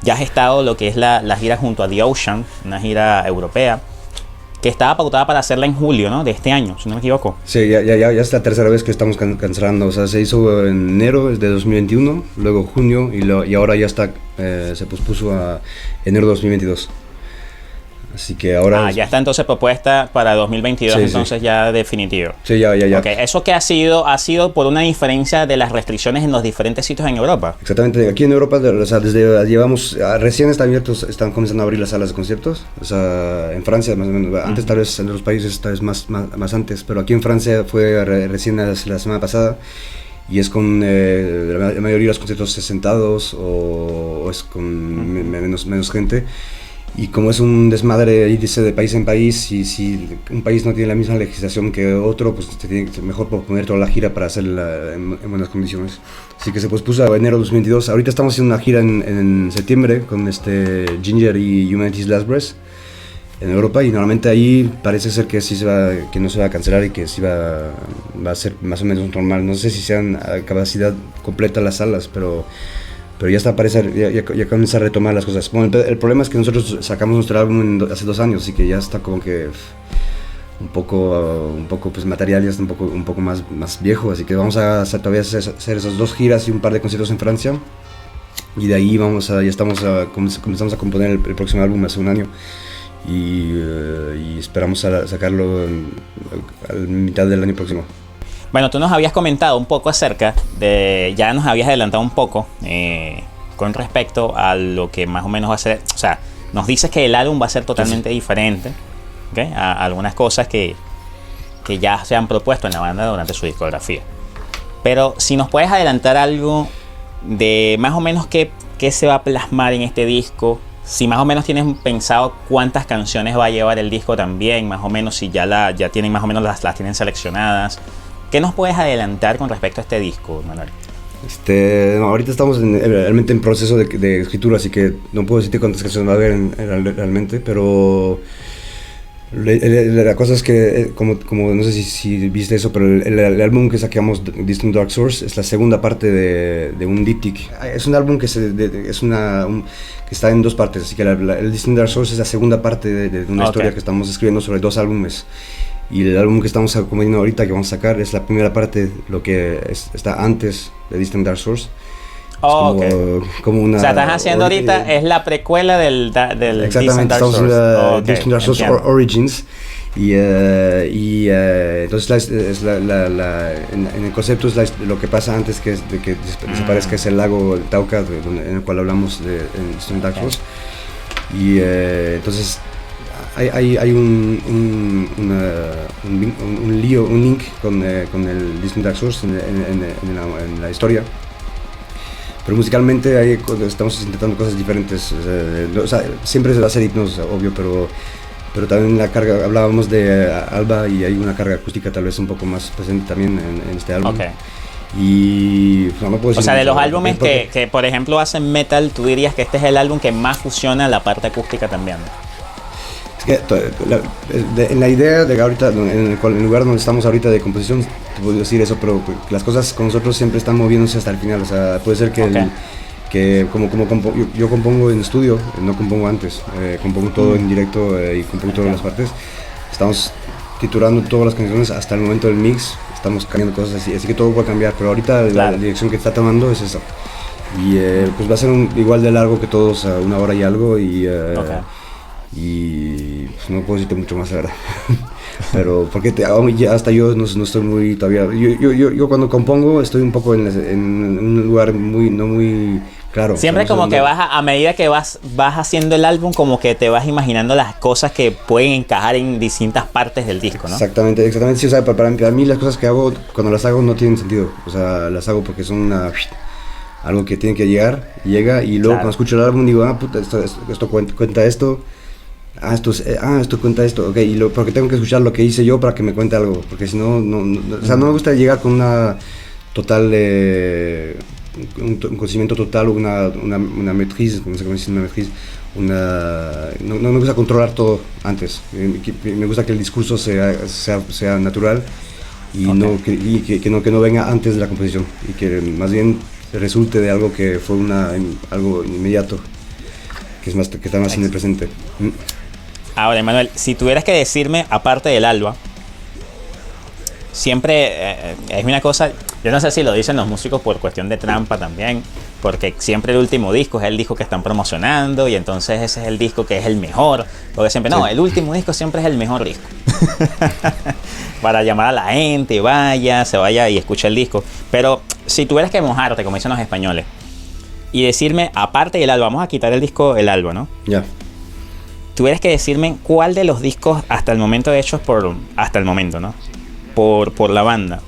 ya gestado lo que es la, gira junto a The Ocean, una gira europea estaba pautada para hacerla en julio, ¿no? De este año, si no me equivoco. Sí, ya, ya, ya, es la tercera vez que estamos cancelando. O sea, se hizo en enero de 2021, luego junio y, lo, y ahora ya está, eh, se pospuso a enero de 2022. Así que ahora... Ah, ya está entonces propuesta para 2022, entonces ya definitivo. Sí, ya, ya, ya. Okay. ¿Eso que ha sido? ¿Ha sido por una diferencia de las restricciones en los diferentes sitios en Europa? Exactamente. Aquí en Europa, o sea, desde llevamos... Ah, recién están abiertos, están comenzando a abrir las salas de conciertos. O sea, en Francia, más o menos. Antes tal vez en otros países, tal vez más, más, antes. Pero aquí en Francia fue recién la, semana pasada y es con eh, la mayoría de los conciertos sentados o, es con menos, menos gente. Y como es un desmadre dice de país en país, y si un país no tiene la misma legislación que otro, pues te tiene que mejor poner toda la gira para hacerla en, buenas condiciones. Así que se pospuso a enero 2022. Ahorita estamos haciendo una gira en, en septiembre con este Ginger y Humanity's Last Breath en Europa y normalmente ahí parece ser que sí se va, que no se va a cancelar y que sí va, va a ser más o menos normal. No sé si sean a capacidad completa las salas, pero pero ya está parece ya, ya, comienza a retomar las cosas. Bueno, el, problema es que nosotros sacamos nuestro álbum hace dos años, así que ya está como que un poco, un poco pues material ya está un poco, un poco más, más viejo, así que vamos a hacer, todavía hacer, esas dos giras y un par de conciertos en Francia. Y de ahí vamos a, ya estamos a, comenzamos a componer el, próximo álbum hace un año y, y esperamos sacarlo a mitad del año próximo. Bueno, tú nos habías comentado un poco acerca de, ya nos habías adelantado un poco eh, con respecto a lo que más o menos va a ser, o sea, nos dices que el álbum va a ser totalmente diferente a, algunas cosas que, que ya se han propuesto en la banda durante su discografía. Pero si nos puedes adelantar algo de más o menos qué, qué se va a plasmar en este disco, si más o menos tienes pensado cuántas canciones va a llevar el disco también, más o menos si ya, la, ya tienen más o menos las, las tienen seleccionadas. ¿Qué nos puedes adelantar con respecto a este disco, Manuel? Este, ahorita estamos realmente en proceso de, escritura, así que no puedo decirte cuántas canciones va a haber realmente, pero la cosa es que, eh, como, como no sé si, viste eso, pero el, álbum que sacamos, Distant Dark Source, es la segunda parte de, de un díptic. Es un álbum que, se, es una, que está en dos partes, así que el Distant Dark Source es la segunda parte de, una historia que estamos escribiendo sobre dos álbumes. Y el álbum que estamos acomodando ahorita, que vamos a sacar, es la primera parte, lo que está antes de Distant Dark Source. Oh, como, como, una, o sea, estás haciendo ahorita, es la precuela del, del Exactamente, Distant Dark Source. estamos en Distant Dark Source Origins. Y, uh, y uh, entonces es la, la, la, en, el concepto es lo que pasa antes que, de que desaparezca mm. ese lago Tauca, en el cual hablamos de en Distant Dark Source. Y uh, entonces hay, hay, hay un, un, un, un, lío, un link con, eh, con el Disney Dark Source en, en, la, historia. Pero musicalmente ahí estamos intentando cosas diferentes. O sea, siempre se va a ser hipnos, obvio, pero, pero también la carga, hablábamos de Alba y hay una carga acústica tal vez un poco más presente también en, este álbum. Y no, no puedo O sea, de los álbumes que, que, por ejemplo, hacen metal, tú dirías que este es el álbum que más fusiona la parte acústica también en la idea de ahorita, en el, lugar donde estamos ahorita de composición, te puedo decir eso, pero las cosas con nosotros siempre están moviéndose hasta el final. O sea, puede ser que, que como, como yo, compongo en estudio, no compongo antes, eh, compongo todo en directo eh, y compongo todas las partes. Estamos titulando todas las canciones hasta el momento del mix, estamos cambiando cosas así, así que todo puede cambiar, pero ahorita la dirección que está tomando es esa. Y eh, pues va a ser igual de largo que todos, una hora y algo, y, eh, y pues, no puedo decirte mucho más, la verdad. pero porque hasta yo no, no, estoy muy todavía, yo, yo, yo, cuando compongo estoy un poco en, en un lugar muy, no muy Siempre como que vas a, medida que vas, vas haciendo el álbum, como que te vas imaginando las cosas que pueden encajar en distintas partes del disco, ¿no? Exactamente, exactamente. Sí, o sea, para, mí las cosas que hago, cuando las hago no tienen sentido. O sea, las hago porque son una, algo que tiene que llegar, llega y luego cuando escucho el álbum digo, ah, puta, esto, esto, cuenta, esto. Ah esto, eh, ah, esto cuenta esto, ok, y lo, porque tengo que escuchar lo que hice yo para que me cuente algo, porque si no, no, o sea, no me gusta llegar con una total eh, un, conocimiento total, una, una, una matriz, no sé cómo decir una matriz, una, no, no, me gusta controlar todo antes. Me gusta que el discurso sea, sea, sea natural y, no, que, y que, no, que no venga antes de la composición y que más bien resulte de algo que fue una, algo inmediato, que, es más, que está más en el presente. Ahora, Emanuel, si tuvieras que decirme, aparte del alba, siempre eh, eh, es una cosa, yo no sé si lo dicen los músicos por cuestión de trampa también, porque siempre el último disco es el disco que están promocionando y entonces ese es el disco que es el mejor, porque siempre, no, el último disco siempre es el mejor disco. Para llamar a la gente, vaya, se vaya y escuche el disco. Pero si tuvieras que mojarte, como dicen los españoles, y decirme, aparte del alba, vamos a quitar el disco, el alba, ¿no? Ya. Tuvieras que decirme cuál de los discos hasta el momento hechos por, hasta el momento, ¿no? por, la banda,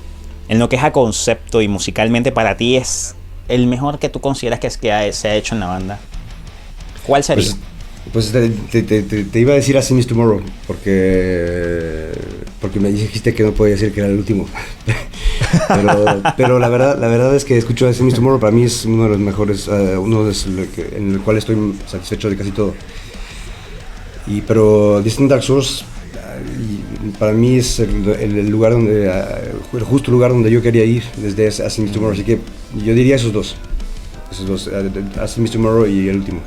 en lo que es a concepto y musicalmente para ti es el mejor que tú consideras que, es, que se ha hecho en la banda, ¿cuál sería? Pues, pues te, iba a decir así Miss Tomorrow, porque, porque me dijiste que no podía decir que era el último. pero, la, verdad, la verdad es que escucho a Miss Tomorrow, para mí es uno de los mejores, eh, uno de en el cual estoy satisfecho de casi todo. Y, pero Distant Dark Souls para mí es el, lugar donde, el justo lugar donde yo quería ir desde As Miss Tomorrow. Así que yo diría esos dos. Esos dos, As Miss Tomorrow y el último.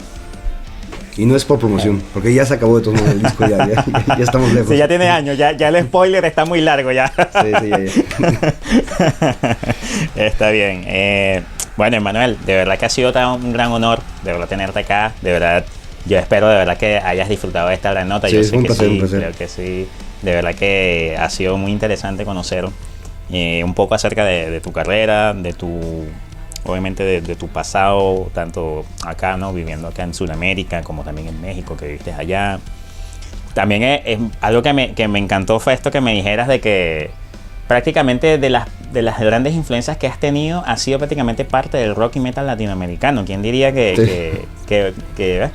Y no es por promoción, porque ya se acabó de todo el disco, ya, ya, ya, estamos lejos. Sí, ya tiene años, ya, ya el spoiler está muy largo ya. Sí, sí, ya, está bien. Eh, bueno, Emanuel, de verdad que ha sido un gran honor, de verdad tenerte acá, de verdad yo espero de verdad que hayas disfrutado de esta gran nota. Sí, yo sé que sí, creo que sí. De verdad que ha sido muy interesante conocer eh, un poco acerca de, tu carrera, de tu, obviamente de, tu pasado, tanto acá, ¿no? Viviendo acá en Sudamérica, como también en México, que viviste allá. También es, algo que me, que me encantó fue esto que me dijeras de que prácticamente de las, de las grandes influencias que has tenido ha sido prácticamente parte del rock y metal latinoamericano. ¿Quién diría que, que, que,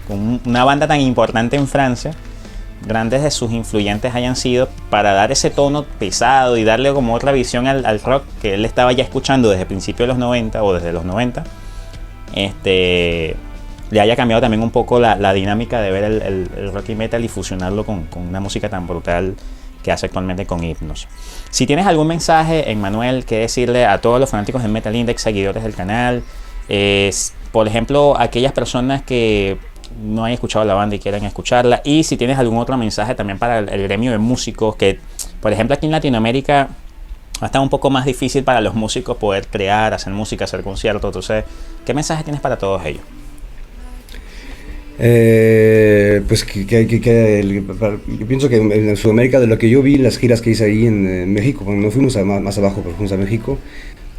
una banda tan importante en Francia, grandes de sus influyentes hayan sido para dar ese tono pesado y darle como otra visión al, rock que él estaba ya escuchando desde principios de los 90 o desde los 90? Este, le haya cambiado también un poco la, dinámica de ver el, rock y metal y fusionarlo con, con una música tan brutal que hace actualmente con Hipnos. Si tienes algún mensaje, Emmanuel, que decirle a todos los fanáticos de Metal Index, seguidores del canal, por ejemplo, aquellas personas que no hayan escuchado la banda y quieran escucharla, y si tienes algún otro mensaje también para el, gremio de músicos, que por ejemplo aquí en Latinoamérica está un poco más difícil para los músicos poder crear, hacer música, hacer conciertos, entonces, ¿qué mensaje tienes para todos ellos? Eh, pues que, que, que, yo pienso que en Sudamérica, de lo que yo vi en las giras que hice ahí en, México, cuando no fuimos más, abajo, pero fuimos a México,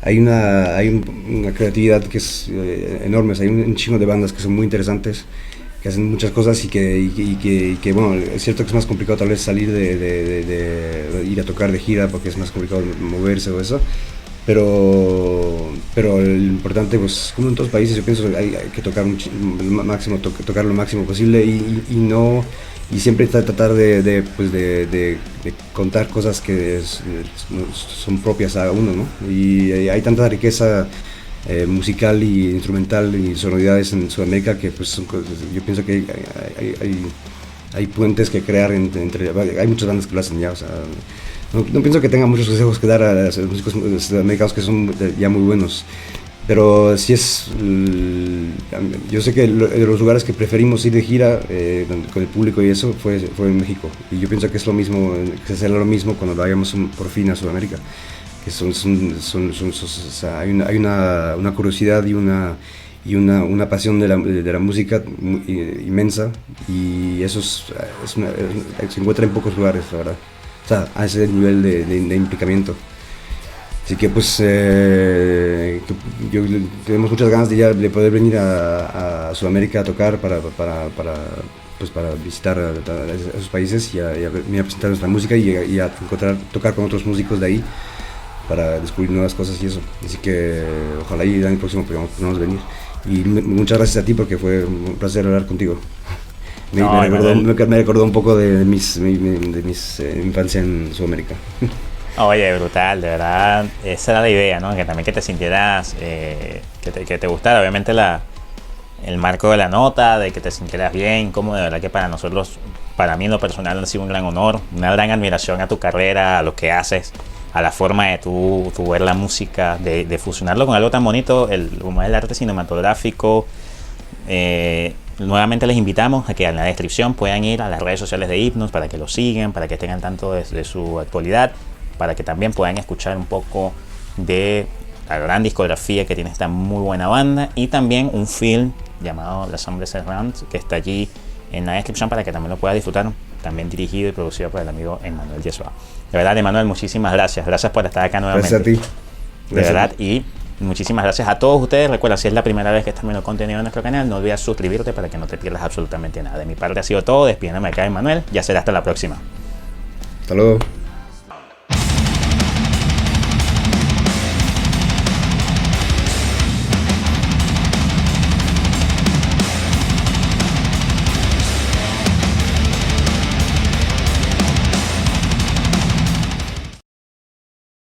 hay una, hay una creatividad que es eh, enorme, hay un, chingo de bandas que son muy interesantes, que hacen muchas cosas y que, y, que, bueno, es cierto que es más complicado tal vez salir de, de, de, ir a tocar de gira porque es más complicado moverse o eso, pero, pero lo importante, pues como en todos los países, yo pienso que hay, que tocar máximo, tocar lo máximo posible y, no y siempre tratar de, de, pues de, contar cosas que son propias a uno, ¿no? Y hay tanta riqueza eh, musical y instrumental y sonoridades en Sudamérica que pues yo pienso que hay, hay, hay, puentes que crear entre, hay muchas bandas que lo hacen ya, no, pienso que tenga muchos consejos que dar a los músicos americanos que son ya muy buenos. Pero si es, yo sé que de los lugares que preferimos ir de gira eh, con el público y eso fue, fue en México. Y yo pienso que es lo mismo, que será lo mismo cuando vayamos por fin a Sudamérica. Que son, son, son, hay, una, hay una, una, curiosidad y una, y una, una pasión de la, de la, música inmensa y eso es, se encuentra en pocos lugares, la verdad. O sea, a ese nivel de, de implicamiento. Así que pues eh, yo, tenemos muchas ganas de, ya, de poder venir a, Sudamérica a tocar para, para, para, pues para visitar esos países y a, presentar nuestra música y, a encontrar, tocar con otros músicos de ahí para descubrir nuevas cosas y eso. Así que ojalá y el año próximo podamos, venir. Y muchas gracias a ti porque fue un placer hablar contigo. Me, recordó, un poco de mis, de mis eh, infancia en Sudamérica. Oye, brutal, de verdad. Esa era la idea, ¿no? Que también que te sintieras, eh, que, te, que, te, gustara. Obviamente la, el marco de la nota, de que te sintieras bien, como de verdad que para nosotros, para mí en lo personal ha sido un gran honor, una gran admiración a tu carrera, a lo que haces, a la forma de tu, ver la música, de, de, fusionarlo con algo tan bonito, el, como es el arte cinematográfico. Eh, nuevamente les invitamos a que en la descripción puedan ir a las redes sociales de Hipnos para que lo sigan, para que tengan tanto de su actualidad para que también puedan escuchar un poco de la gran discografía que tiene esta muy buena banda y también un film llamado Las Hombres Errantes que está allí en la descripción para que también lo pueda disfrutar, también dirigido y producido por el amigo Emanuel Yesua. De verdad, Emanuel, muchísimas gracias. Gracias por estar acá nuevamente. Gracias a ti. De verdad, y muchísimas gracias a todos ustedes. Recuerda, si es la primera vez que estás viendo contenido en nuestro canal, no olvides suscribirte para que no te pierdas absolutamente nada. De mi parte ha sido todo. Despídeme acá, Emanuel. Ya será hasta la próxima. Hasta luego.